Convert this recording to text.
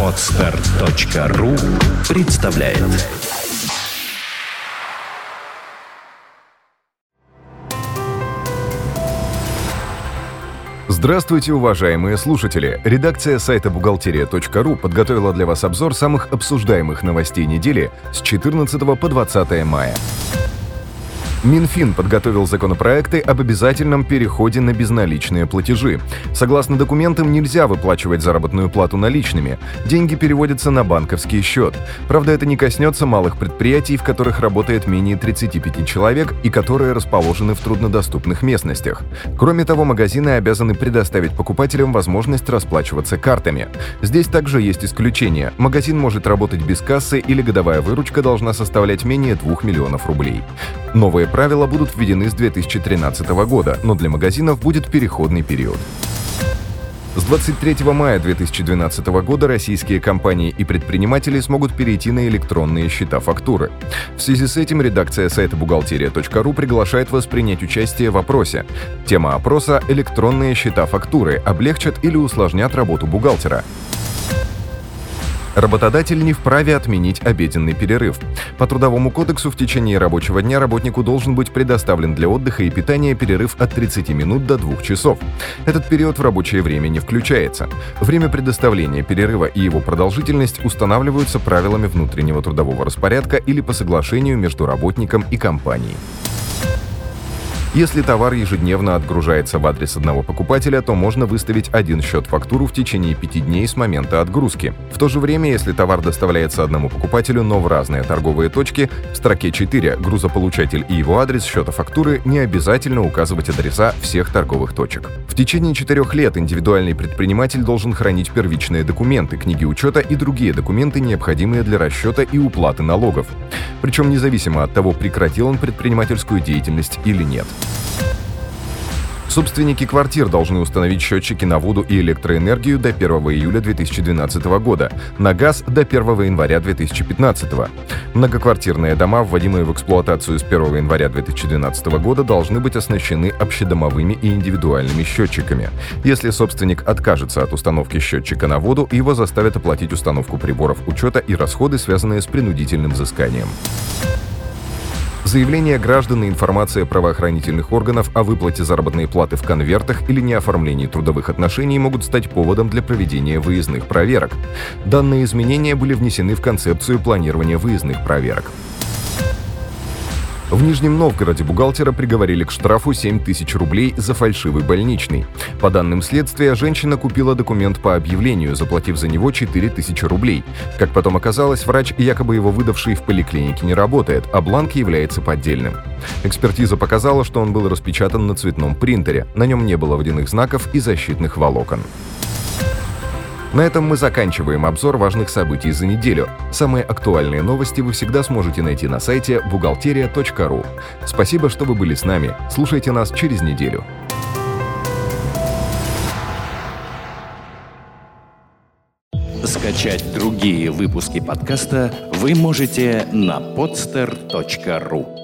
Отстар.ру представляет Здравствуйте, уважаемые слушатели! Редакция сайта бухгалтерия.ру подготовила для вас обзор самых обсуждаемых новостей недели с 14 по 20 мая. Минфин подготовил законопроекты об обязательном переходе на безналичные платежи. Согласно документам, нельзя выплачивать заработную плату наличными. Деньги переводятся на банковский счет. Правда, это не коснется малых предприятий, в которых работает менее 35 человек и которые расположены в труднодоступных местностях. Кроме того, магазины обязаны предоставить покупателям возможность расплачиваться картами. Здесь также есть исключения. Магазин может работать без кассы или годовая выручка должна составлять менее 2 миллионов рублей. Новые правила будут введены с 2013 года, но для магазинов будет переходный период. С 23 мая 2012 года российские компании и предприниматели смогут перейти на электронные счета фактуры. В связи с этим редакция сайта бухгалтерия.ру приглашает вас принять участие в опросе. Тема опроса «Электронные счета фактуры облегчат или усложнят работу бухгалтера». Работодатель не вправе отменить обеденный перерыв. По Трудовому кодексу в течение рабочего дня работнику должен быть предоставлен для отдыха и питания перерыв от 30 минут до 2 часов. Этот период в рабочее время не включается. Время предоставления перерыва и его продолжительность устанавливаются правилами внутреннего трудового распорядка или по соглашению между работником и компанией. Если товар ежедневно отгружается в адрес одного покупателя, то можно выставить один счет-фактуру в течение пяти дней с момента отгрузки. В то же время, если товар доставляется одному покупателю, но в разные торговые точки, в строке 4 «Грузополучатель и его адрес счета фактуры» не обязательно указывать адреса всех торговых точек. В течение четырех лет индивидуальный предприниматель должен хранить первичные документы, книги учета и другие документы, необходимые для расчета и уплаты налогов. Причем независимо от того, прекратил он предпринимательскую деятельность или нет. Собственники квартир должны установить счетчики на воду и электроэнергию до 1 июля 2012 года, на газ до 1 января 2015. Многоквартирные дома, вводимые в эксплуатацию с 1 января 2012 года, должны быть оснащены общедомовыми и индивидуальными счетчиками. Если собственник откажется от установки счетчика на воду, его заставят оплатить установку приборов учета и расходы, связанные с принудительным взысканием. Заявление граждан и информация правоохранительных органов о выплате заработной платы в конвертах или неоформлении трудовых отношений могут стать поводом для проведения выездных проверок. Данные изменения были внесены в концепцию планирования выездных проверок. В Нижнем Новгороде бухгалтера приговорили к штрафу 7 тысяч рублей за фальшивый больничный. По данным следствия, женщина купила документ по объявлению, заплатив за него 4 тысячи рублей. Как потом оказалось, врач, якобы его выдавший в поликлинике, не работает, а бланк является поддельным. Экспертиза показала, что он был распечатан на цветном принтере. На нем не было водяных знаков и защитных волокон. На этом мы заканчиваем обзор важных событий за неделю. Самые актуальные новости вы всегда сможете найти на сайте бухгалтерия.ру. Спасибо, что вы были с нами. Слушайте нас через неделю. Скачать другие выпуски подкаста вы можете на podster.ru